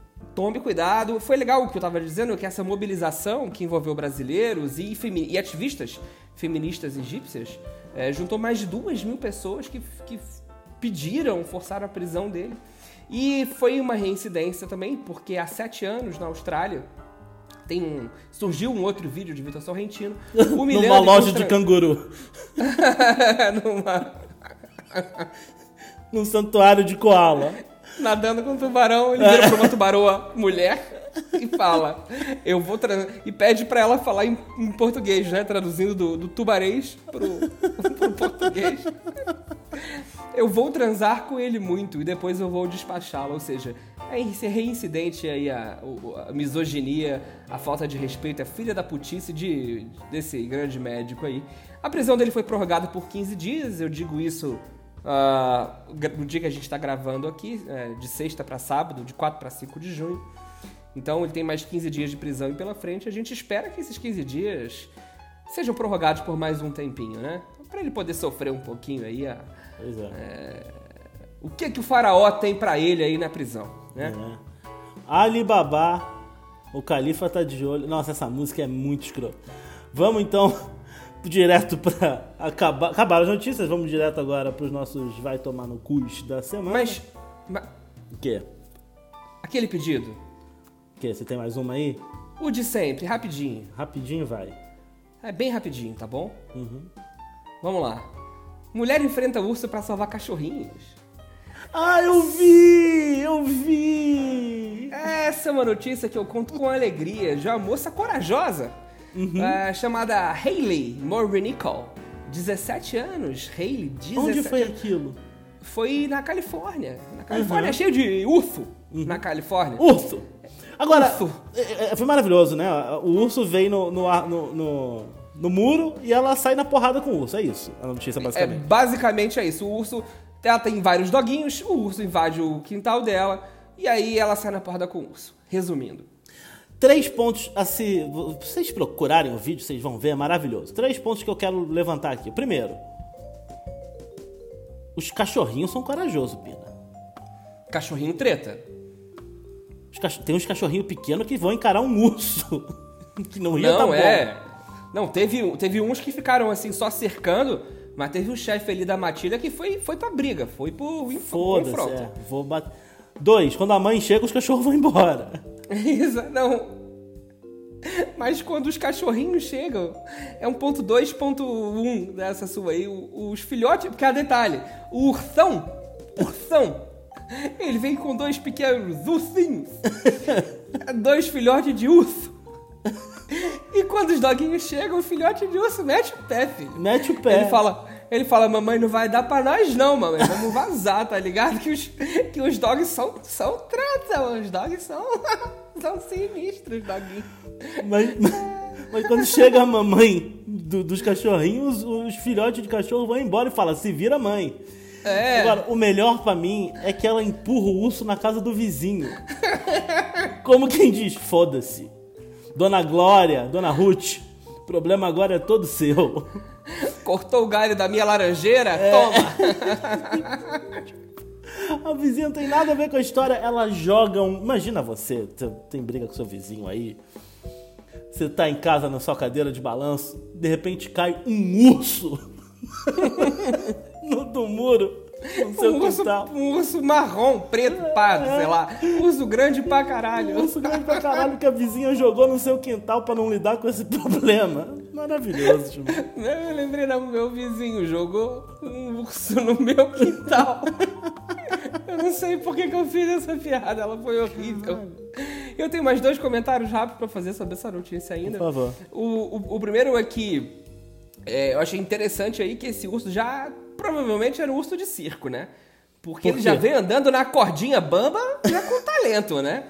Tome cuidado. Foi legal o que eu estava dizendo, que essa mobilização que envolveu brasileiros e, e ativistas feministas egípcias é, juntou mais de duas mil pessoas que, que pediram, forçaram a prisão dele. E foi uma reincidência também, porque há sete anos na Austrália tem um, surgiu um outro vídeo de Vitor Sorrentino *laughs* humilhando numa loja contra... de canguru. *laughs* Numa... Num santuário de koala nadando com um tubarão, ele vira pra uma tubaroa mulher e fala, eu vou e pede para ela falar em, em, português, né, traduzindo do, do tubarês pro, *laughs* pro português. Eu vou transar com ele muito e depois eu vou despachá-lo, ou seja, é reincidente aí a, a, misoginia, a falta de respeito, a filha da putice de, desse grande médico aí. A prisão dele foi prorrogada por 15 dias, eu digo isso Uh, no dia que a gente está gravando aqui, é, de sexta para sábado, de 4 para 5 de junho. Então ele tem mais 15 dias de prisão pela frente. A gente espera que esses 15 dias sejam prorrogados por mais um tempinho, né? Para ele poder sofrer um pouquinho aí. A, pois é. é. o que que o faraó tem para ele aí na prisão, né? É. Alibaba, o califa tá de olho. Nossa, essa música é muito escrota. Vamos então direto para acabar, acabar as notícias, vamos direto agora para os nossos vai tomar no cus da semana. Mas, mas o quê? Aquele pedido. O quê? Você tem mais uma aí? O de sempre, rapidinho. Rapidinho vai. É bem rapidinho, tá bom? Uhum. Vamos lá. Mulher enfrenta urso pra salvar cachorrinhos. Ah, eu vi! Eu vi! Essa é uma notícia que eu conto com alegria de uma moça corajosa é, chamada Hayley Morinico. 17 anos, Hayley, 17 Onde foi aquilo? Foi na Califórnia. Na Califórnia é cheio de urso na Califórnia. Urso! Agora, Urso. é- é- foi maravilhoso, né? O urso vem no, no, no, no, no muro e ela sai na porrada com o urso. É isso a notícia, É, basicamente. basicamente é isso. O urso, ela tem vários doguinhos, o urso invade o quintal dela e aí ela sai na porrada com o urso. Resumindo. Três pontos a se. Vocês procurarem o vídeo, vocês vão ver, é maravilhoso. Três pontos que eu quero levantar aqui. Primeiro, os cachorrinhos são corajosos, Pina. Cachorrinho treta. Tem uns cachorrinhos pequenos que vão encarar um urso. *laughs* que não ia tá Não, bom. é. Não, teve, teve uns que ficaram assim só cercando, mas teve o chefe ali da matilha que foi, foi pra briga, foi pro Foda-se, confronto. é. Vou bater. Dois, quando a mãe chega, os cachorros vão embora. *laughs* Isso, não. Mas quando os cachorrinhos chegam, é um ponto 2.1 dessa sua aí. Os filhotes, porque há detalhe, o ursão, ursão, ele vem com dois pequenos ursinhos, *laughs* dois filhotes de urso. E quando os doguinhos chegam, o filhote de urso mete o pé, filho. Mete o pé. Ele fala, ele fala, mamãe, não vai dar pra nós não, mamãe. Vamos vazar, tá ligado? Que os, que os dogs são, são trata. Os dogs são, *laughs* são sinistros, doguinhos. Mas, mas quando chega a mamãe do- dos cachorrinhos, os, os filhotes de cachorro vão embora e fala, se vira mãe. É, Agora, o melhor pra mim é que ela empurra o urso na casa do vizinho. Como quem diz, foda-se. Dona Glória, Dona Ruth, o problema agora é todo seu. Cortou o galho da minha laranjeira? É. Toma. *laughs* A vizinha não tem nada a ver com a história, ela joga um. Imagina você, você tem briga com seu vizinho aí. Você tá em casa na sua cadeira de balanço, de repente cai um urso *laughs* no do muro, Um urso, um urso marrom, preto, pardo, sei lá. Urso grande pra caralho. Um urso grande pra caralho que a vizinha jogou no seu quintal pra não lidar com esse *laughs* problema. Maravilhoso, Timão. Eu lembrei do meu vizinho, jogou um urso no meu quintal. Eu não sei por que, que eu fiz essa piada, ela foi horrível. Eu tenho mais dois comentários rápidos pra fazer sobre essa notícia ainda. Por favor. O, o, o primeiro é que é, eu achei interessante aí que esse urso já provavelmente era um urso de circo, né? Porque Por ele já veio andando na cordinha bamba já com talento, né?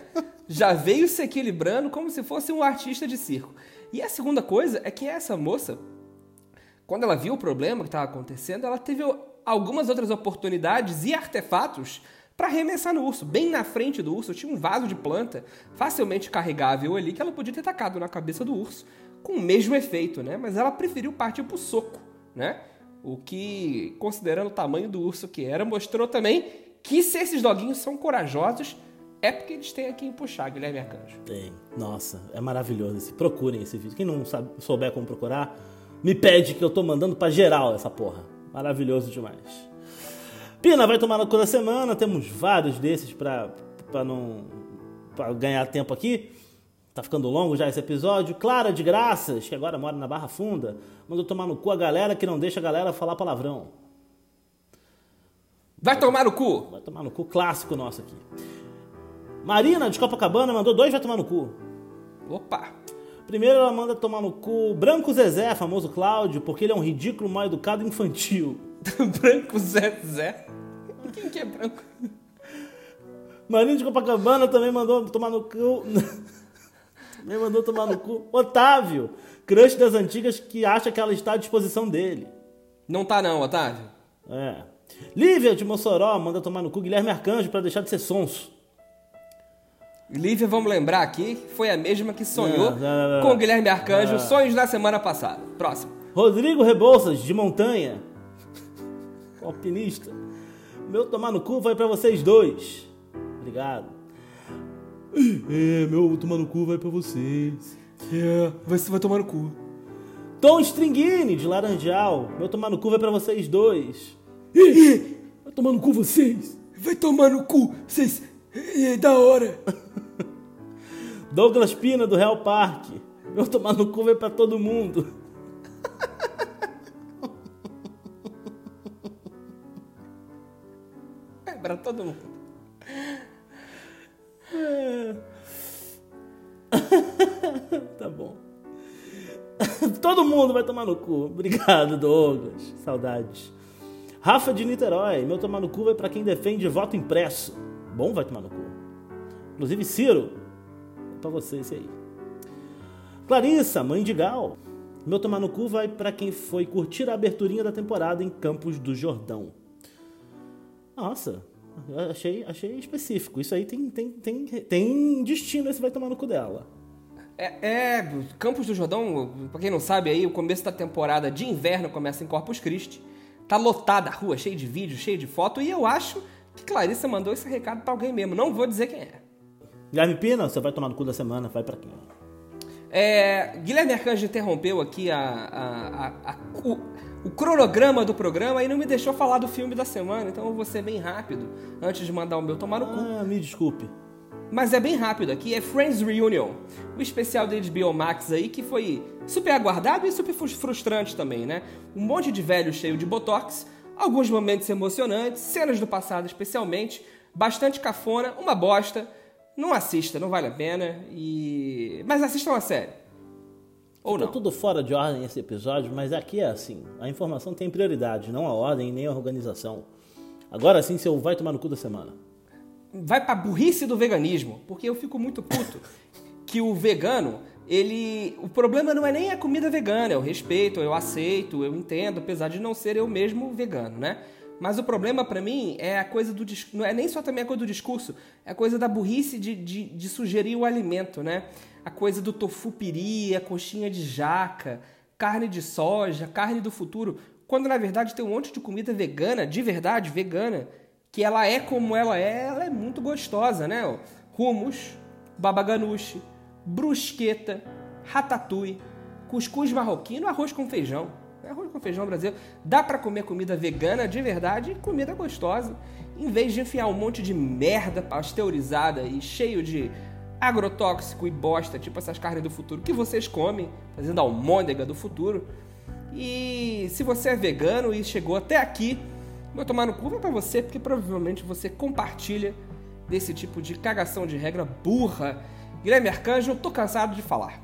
Já veio se equilibrando como se fosse um artista de circo. E a segunda coisa é que essa moça, quando ela viu o problema que estava acontecendo, ela teve algumas outras oportunidades e artefatos para arremessar no urso. Bem na frente do urso tinha um vaso de planta facilmente carregável ali que ela podia ter tacado na cabeça do urso com o mesmo efeito, né? Mas ela preferiu partir pro soco, né? O que, considerando o tamanho do urso que era, mostrou também que se esses doguinhos são corajosos, é porque eles têm a quem puxar, Guilherme Arcanjo. Tem. Nossa, é maravilhoso esse. Procurem esse vídeo. Quem não sabe, souber como procurar, me pede que eu tô mandando pra geral essa porra. Maravilhoso demais. Pina vai tomar no da semana. Temos vários desses pra não. pra ganhar tempo aqui. Tá ficando longo já esse episódio. Clara de Graças, que agora mora na Barra Funda, mandou tomar no cu a galera que não deixa a galera falar palavrão. Vai tomar no cu! Vai tomar no cu clássico nosso aqui. Marina de Copacabana mandou dois vai tomar no cu. Opa! Primeiro ela manda tomar no cu Branco Zezé, famoso Cláudio, porque ele é um ridículo mal educado infantil. *laughs* branco Zezé. Quem que é branco? Marina de Copacabana também mandou tomar no cu. *laughs* também mandou tomar no cu. Otávio, crush das antigas que acha que ela está à disposição dele. Não tá não, Otávio. É. Lívia de Mossoró manda tomar no cu Guilherme Arcanjo pra deixar de ser sonso. Lívia, vamos lembrar aqui, foi a mesma que sonhou Não, não, não, com Guilherme Arcanjo, sonhos da semana passada. Próximo. Rodrigo Rebouças, de Montanha. Alpinista. Meu tomar no cu vai pra vocês dois. Obrigado. É, meu tomar no cu vai pra vocês. É, você vai tomar no cu. Tom Stringini, de Laranjal. Meu tomar no cu vai pra vocês dois. Vai tomar no cu vocês. Vai tomar no cu, vocês... É da hora. *laughs* Douglas Pina, do Real Park. Meu tomar no cu vai pra todo mundo. É pra todo mundo. Todo mundo vai tomar no cu. *laughs* Obrigado, Douglas. Saudades. Rafa de Niterói. Meu tomar no cu vai pra quem defende voto impresso. Bom, vai tomar no cu. Inclusive, Ciro. É pra você esse aí. Clarissa, mãe de Gal. Meu tomar no cu vai pra quem foi curtir a aberturinha da temporada em Campos do Jordão. Nossa, achei, achei específico. Isso aí tem, tem, tem, tem destino esse vai tomar no cu dela. É, é, Campos do Jordão, pra quem não sabe aí, o começo da temporada de inverno começa em Corpus Christi. Tá lotada a rua, cheio de vídeo, cheio de foto, e eu acho que Clarissa mandou esse recado pra alguém mesmo. Não vou dizer quem é. Guilherme Pina, você vai tomar no cu da semana, vai pra quem? É, Guilherme Arcanjo interrompeu aqui a, a, a, o, o, cronograma do programa e não me deixou falar do filme da semana, então eu vou ser bem rápido antes de mandar o meu tomar no cu. Ah, me desculpe. Mas é bem rápido aqui, é Friends Reunion, o especial da HBO Max aí que foi super aguardado e super frustrante também, né? Um monte de velho cheio de botox, alguns momentos emocionantes, cenas do passado especialmente, bastante cafona, uma bosta não assista, não vale a pena. E mas assistam a série. Ou Ficou não. tudo fora de ordem esse episódio, mas aqui é assim: a informação tem prioridade, não a ordem nem a organização. Agora sim, seu vai tomar no cu da semana. Vai pra burrice do veganismo, porque eu fico muito puto que o vegano, ele. O problema não é nem a comida vegana, eu respeito, eu aceito, eu entendo, apesar de não ser eu mesmo vegano, né? Mas o problema para mim é a coisa do não é nem só também a coisa do discurso, é a coisa da burrice de, de, de sugerir o alimento, né? A coisa do tofu piri, a coxinha de jaca, carne de soja, carne do futuro, quando na verdade tem um monte de comida vegana, de verdade vegana, que ela é como ela é, ela é muito gostosa, né? Hummus, babaganuche, brusqueta, ratatouille, cuscuz marroquino, arroz com feijão. Arroz com feijão brasileiro. Dá para comer comida vegana de verdade e comida gostosa. Em vez de enfiar um monte de merda pasteurizada e cheio de agrotóxico e bosta, tipo essas carnes do futuro que vocês comem, fazendo almôndega do futuro. E se você é vegano e chegou até aqui, vou tomar no cu para você, porque provavelmente você compartilha desse tipo de cagação de regra burra. Guilherme Arcanjo, eu tô cansado de falar.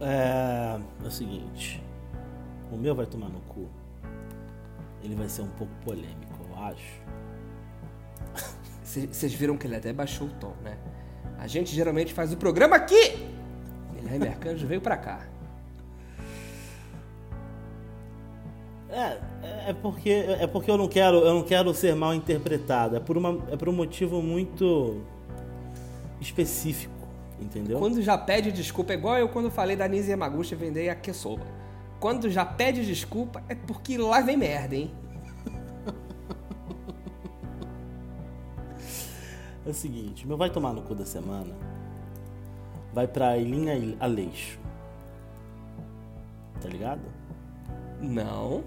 É, é o seguinte, o meu vai tomar no cu. Ele vai ser um pouco polêmico, eu acho. Vocês viram que ele até baixou o tom, né? A gente geralmente faz o programa aqui. Guilherme Arcanjo veio pra cá. É, é porque é porque eu não quero eu não quero ser mal interpretado. É por uma é por um motivo muito específico. Entendeu? Quando já pede desculpa, é igual eu quando falei da Nise Yamaguchi vender a Kessoba. Quando já pede desculpa, é porque lá vem merda, hein? *laughs* É o seguinte, meu vai tomar no cu da semana vai pra Ilinha Aleixo. Tá ligado? Não.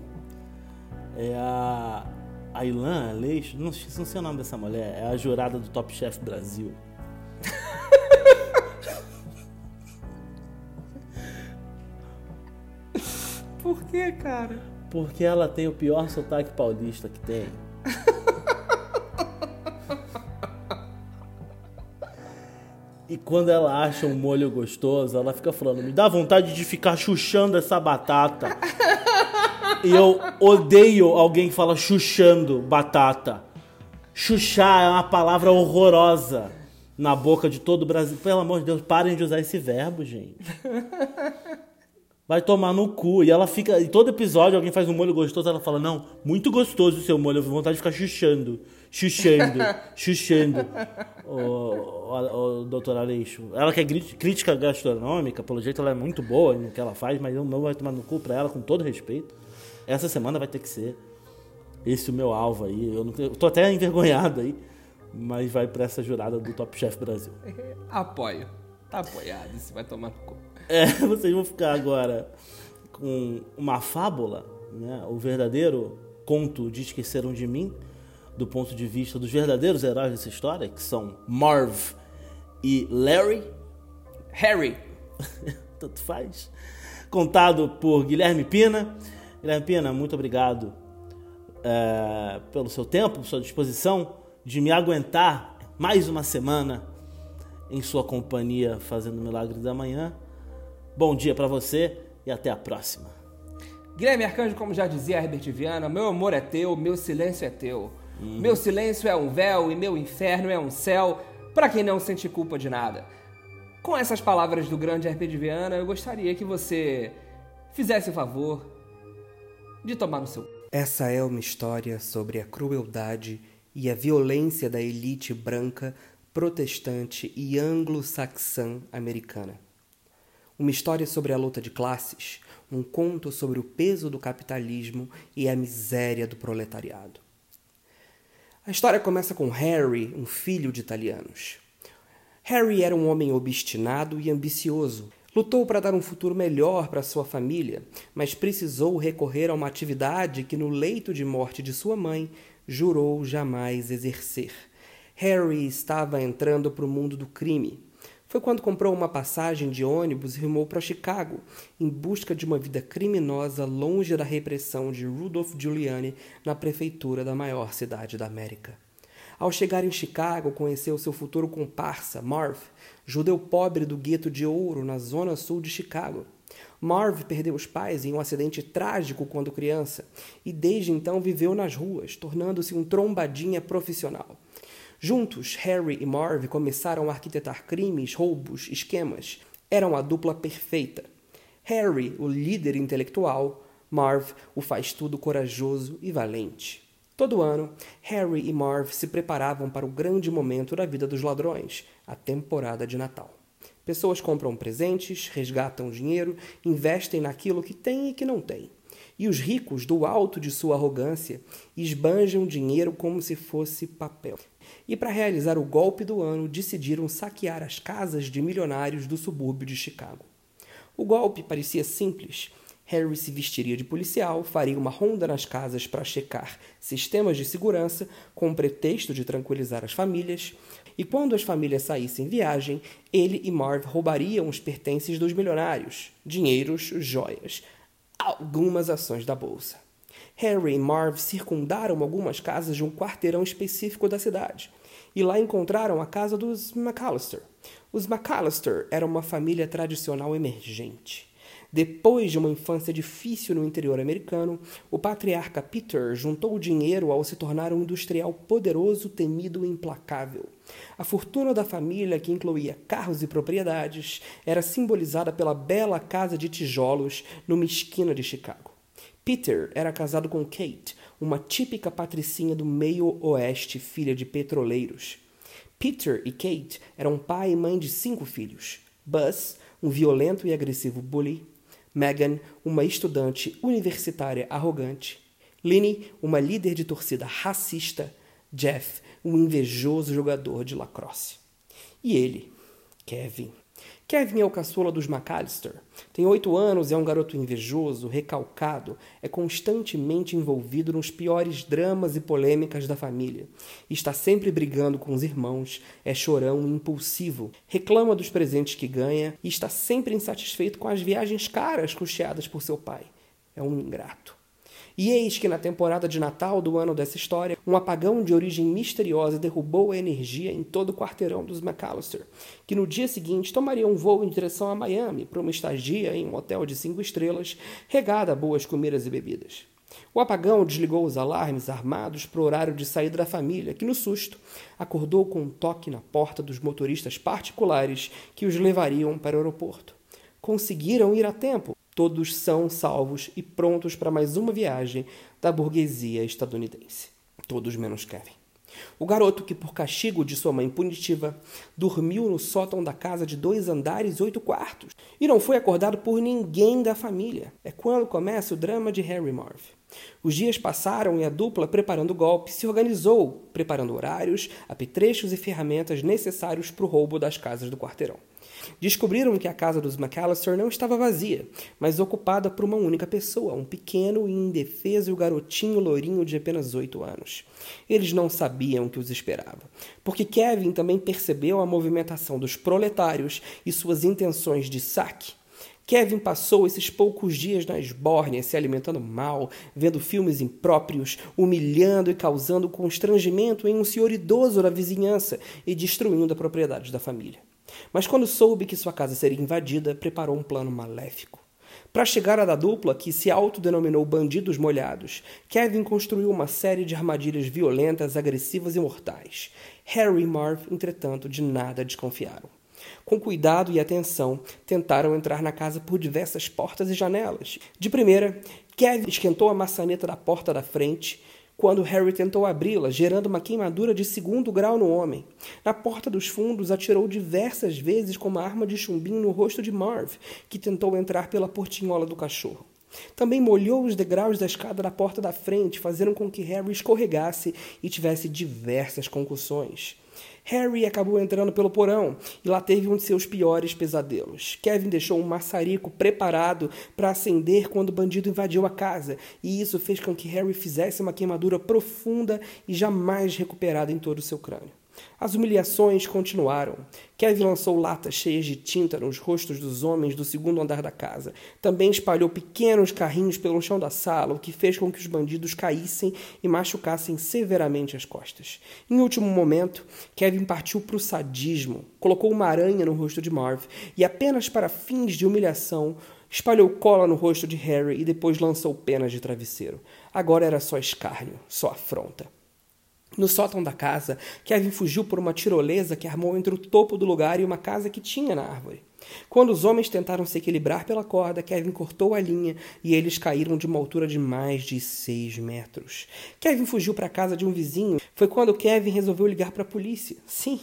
É a. A Ilan Aleixo, não, não sei o nome dessa mulher, é a jurada do Top Chef Brasil. *laughs* Por que, cara? Porque ela tem o pior sotaque paulista que tem. E quando ela acha um molho gostoso, ela fica falando: me dá vontade de ficar chuchando essa batata. E eu odeio alguém que fala chuchando batata. Chuchar é uma palavra horrorosa na boca de todo o Brasil. Pelo amor de Deus, parem de usar esse verbo, gente. Vai tomar no cu. E ela fica. E todo episódio alguém faz um molho gostoso, ela fala: Não, muito gostoso o seu molho. Eu tenho vontade de ficar chuchando. Chuchando. chuchando. O, o, o doutor Aleixo. Ela que é crítica gastronômica, pelo jeito ela é muito boa no que ela faz, mas não vai tomar no cu pra ela com todo respeito. Essa semana vai ter que ser esse o meu alvo aí. Eu, não, eu tô até envergonhado aí. Mas vai pra essa jurada do Top Chef Brasil. *laughs* Apoio. Tá apoiado, isso vai tomar no cu. É, *laughs* vocês vão ficar agora com uma fábula, né? O verdadeiro conto de Esqueceram de Mim, do ponto de vista dos verdadeiros heróis dessa história, que são Marv e Larry, Harry. *laughs* tanto faz, contado por Guilherme Pina. Guilherme Pina, muito obrigado é, pelo seu tempo, sua disposição de me aguentar mais uma semana em sua companhia fazendo o Milagre da Manhã. Bom dia para você e até a próxima. Guilherme Arcanjo, como já dizia Herbert Viana, meu amor é teu, meu silêncio é teu. Uhum. Meu silêncio é um véu e meu inferno é um céu para quem não sente culpa de nada. Com essas palavras do grande Herbert Viana, eu gostaria que você fizesse o favor de tomar no seu. Essa é uma história sobre a crueldade e a violência da elite branca, protestante e anglo-saxã americana. Uma história sobre a luta de classes, um conto sobre o peso do capitalismo e a miséria do proletariado. A história começa com Harry, um filho de italianos. Harry era um homem obstinado e ambicioso. Lutou para dar um futuro melhor para sua família, mas precisou recorrer a uma atividade que, no leito de morte de sua mãe, jurou jamais exercer. Harry estava entrando para o mundo do crime. Foi quando comprou uma passagem de ônibus e rumou para Chicago, em busca de uma vida criminosa longe da repressão de Rudolph Giuliani na prefeitura da maior cidade da América. Ao chegar em Chicago, conheceu seu futuro comparsa, Marv, judeu pobre do gueto de Ouro, na zona sul de Chicago. Marv perdeu os pais em um acidente trágico quando criança e desde então viveu nas ruas, tornando-se um trombadinha profissional. Juntos, Harry e Marv começaram a arquitetar crimes, roubos, esquemas. Eram a dupla perfeita. Harry, o líder intelectual, Marv, o faz-tudo corajoso e valente. Todo ano, Harry e Marv se preparavam para o grande momento da vida dos ladrões, a temporada de Natal. Pessoas compram presentes, resgatam dinheiro, investem naquilo que têm e que não têm. E os ricos, do alto de sua arrogância, esbanjam dinheiro como se fosse papel e, para realizar o golpe do ano, decidiram saquear as casas de milionários do subúrbio de Chicago. O golpe parecia simples. Harry se vestiria de policial, faria uma ronda nas casas para checar sistemas de segurança, com o pretexto de tranquilizar as famílias, e quando as famílias saíssem em viagem, ele e Marv roubariam os pertences dos milionários, dinheiros, joias, algumas ações da bolsa. Harry e Marv circundaram algumas casas de um quarteirão específico da cidade, e lá encontraram a casa dos McAllister. Os McAllister eram uma família tradicional emergente. Depois de uma infância difícil no interior americano, o patriarca Peter juntou dinheiro ao se tornar um industrial poderoso, temido e implacável. A fortuna da família, que incluía carros e propriedades, era simbolizada pela bela casa de tijolos numa esquina de Chicago. Peter era casado com Kate, uma típica patricinha do meio oeste, filha de petroleiros. Peter e Kate eram pai e mãe de cinco filhos. Buzz, um violento e agressivo bully. Megan, uma estudante universitária arrogante. Linny, uma líder de torcida racista. Jeff, um invejoso jogador de lacrosse. E ele, Kevin. Kevin é o caçula dos McAllister. Tem oito anos, é um garoto invejoso, recalcado, é constantemente envolvido nos piores dramas e polêmicas da família. Está sempre brigando com os irmãos, é chorão e impulsivo, reclama dos presentes que ganha e está sempre insatisfeito com as viagens caras custeadas por seu pai. É um ingrato. E eis que na temporada de Natal do ano dessa história, um apagão de origem misteriosa derrubou a energia em todo o quarteirão dos McAllister, que no dia seguinte tomaria um voo em direção a Miami para uma estadia em um hotel de cinco estrelas, regada a boas comidas e bebidas. O apagão desligou os alarmes armados para o horário de saída da família, que, no susto, acordou com um toque na porta dos motoristas particulares que os levariam para o aeroporto. Conseguiram ir a tempo, todos são salvos e prontos para mais uma viagem da burguesia estadunidense. Todos menos Kevin. O garoto que, por castigo de sua mãe punitiva, dormiu no sótão da casa de dois andares e oito quartos e não foi acordado por ninguém da família. É quando começa o drama de Harry Marv. Os dias passaram e a dupla, preparando o golpe, se organizou, preparando horários, apetrechos e ferramentas necessários para o roubo das casas do quarteirão. Descobriram que a casa dos McAllister não estava vazia, mas ocupada por uma única pessoa, um pequeno e indefeso garotinho lourinho de apenas oito anos. Eles não sabiam o que os esperava, porque Kevin também percebeu a movimentação dos proletários e suas intenções de saque. Kevin passou esses poucos dias na esbórnia, se alimentando mal, vendo filmes impróprios, humilhando e causando constrangimento em um senhor idoso da vizinhança e destruindo a propriedade da família. Mas quando soube que sua casa seria invadida, preparou um plano maléfico. Para chegar à da dupla, que se autodenominou Bandidos Molhados, Kevin construiu uma série de armadilhas violentas, agressivas e mortais. Harry e Marv, entretanto, de nada desconfiaram. Com cuidado e atenção, tentaram entrar na casa por diversas portas e janelas. De primeira, Kevin esquentou a maçaneta da porta da frente quando Harry tentou abri-la, gerando uma queimadura de segundo grau no homem. Na porta dos fundos, atirou diversas vezes com uma arma de chumbinho no rosto de Marv, que tentou entrar pela portinhola do cachorro. Também molhou os degraus da escada da porta da frente, fazendo com que Harry escorregasse e tivesse diversas concussões. Harry acabou entrando pelo porão e lá teve um de seus piores pesadelos. Kevin deixou um maçarico preparado para acender quando o bandido invadiu a casa, e isso fez com que Harry fizesse uma queimadura profunda e jamais recuperada em todo o seu crânio. As humilhações continuaram. Kevin lançou latas cheias de tinta nos rostos dos homens do segundo andar da casa. Também espalhou pequenos carrinhos pelo chão da sala, o que fez com que os bandidos caíssem e machucassem severamente as costas. Em último momento, Kevin partiu para o sadismo. Colocou uma aranha no rosto de Marv e, apenas para fins de humilhação, espalhou cola no rosto de Harry e depois lançou penas de travesseiro. Agora era só escárnio, só afronta. No sótão da casa, Kevin fugiu por uma tirolesa que armou entre o topo do lugar e uma casa que tinha na árvore. Quando os homens tentaram se equilibrar pela corda, Kevin cortou a linha e eles caíram de uma altura de mais de seis metros. Kevin fugiu para a casa de um vizinho. Foi quando Kevin resolveu ligar para a polícia. Sim,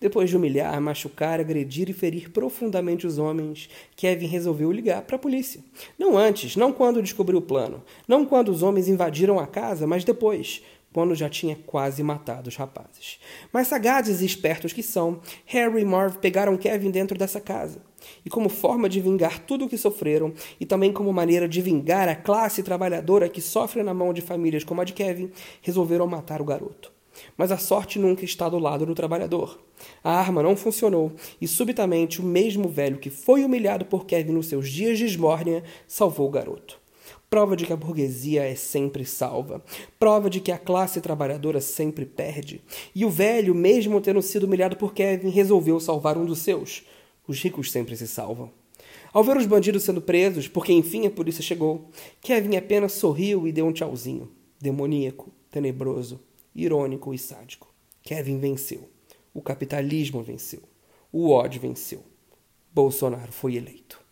depois de humilhar, machucar, agredir e ferir profundamente os homens, Kevin resolveu ligar para a polícia. Não antes, não quando descobriu o plano, não quando os homens invadiram a casa, mas depois, quando já tinha quase matado os rapazes. Mas sagazes e espertos que são, Harry e Marv pegaram Kevin dentro dessa casa. E como forma de vingar tudo o que sofreram, e também como maneira de vingar a classe trabalhadora que sofre na mão de famílias como a de Kevin, resolveram matar o garoto. Mas a sorte nunca está do lado do trabalhador. A arma não funcionou e subitamente o mesmo velho que foi humilhado por Kevin nos seus dias de esmórnia salvou o garoto. Prova de que a burguesia é sempre salva. Prova de que a classe trabalhadora sempre perde. E o velho, mesmo tendo sido humilhado por Kevin, resolveu salvar um dos seus. Os ricos sempre se salvam. Ao ver os bandidos sendo presos, porque enfim a polícia chegou, Kevin apenas sorriu e deu um tchauzinho. Demoníaco, tenebroso, irônico e sádico. Kevin venceu. O capitalismo venceu. O ódio venceu. Bolsonaro foi eleito.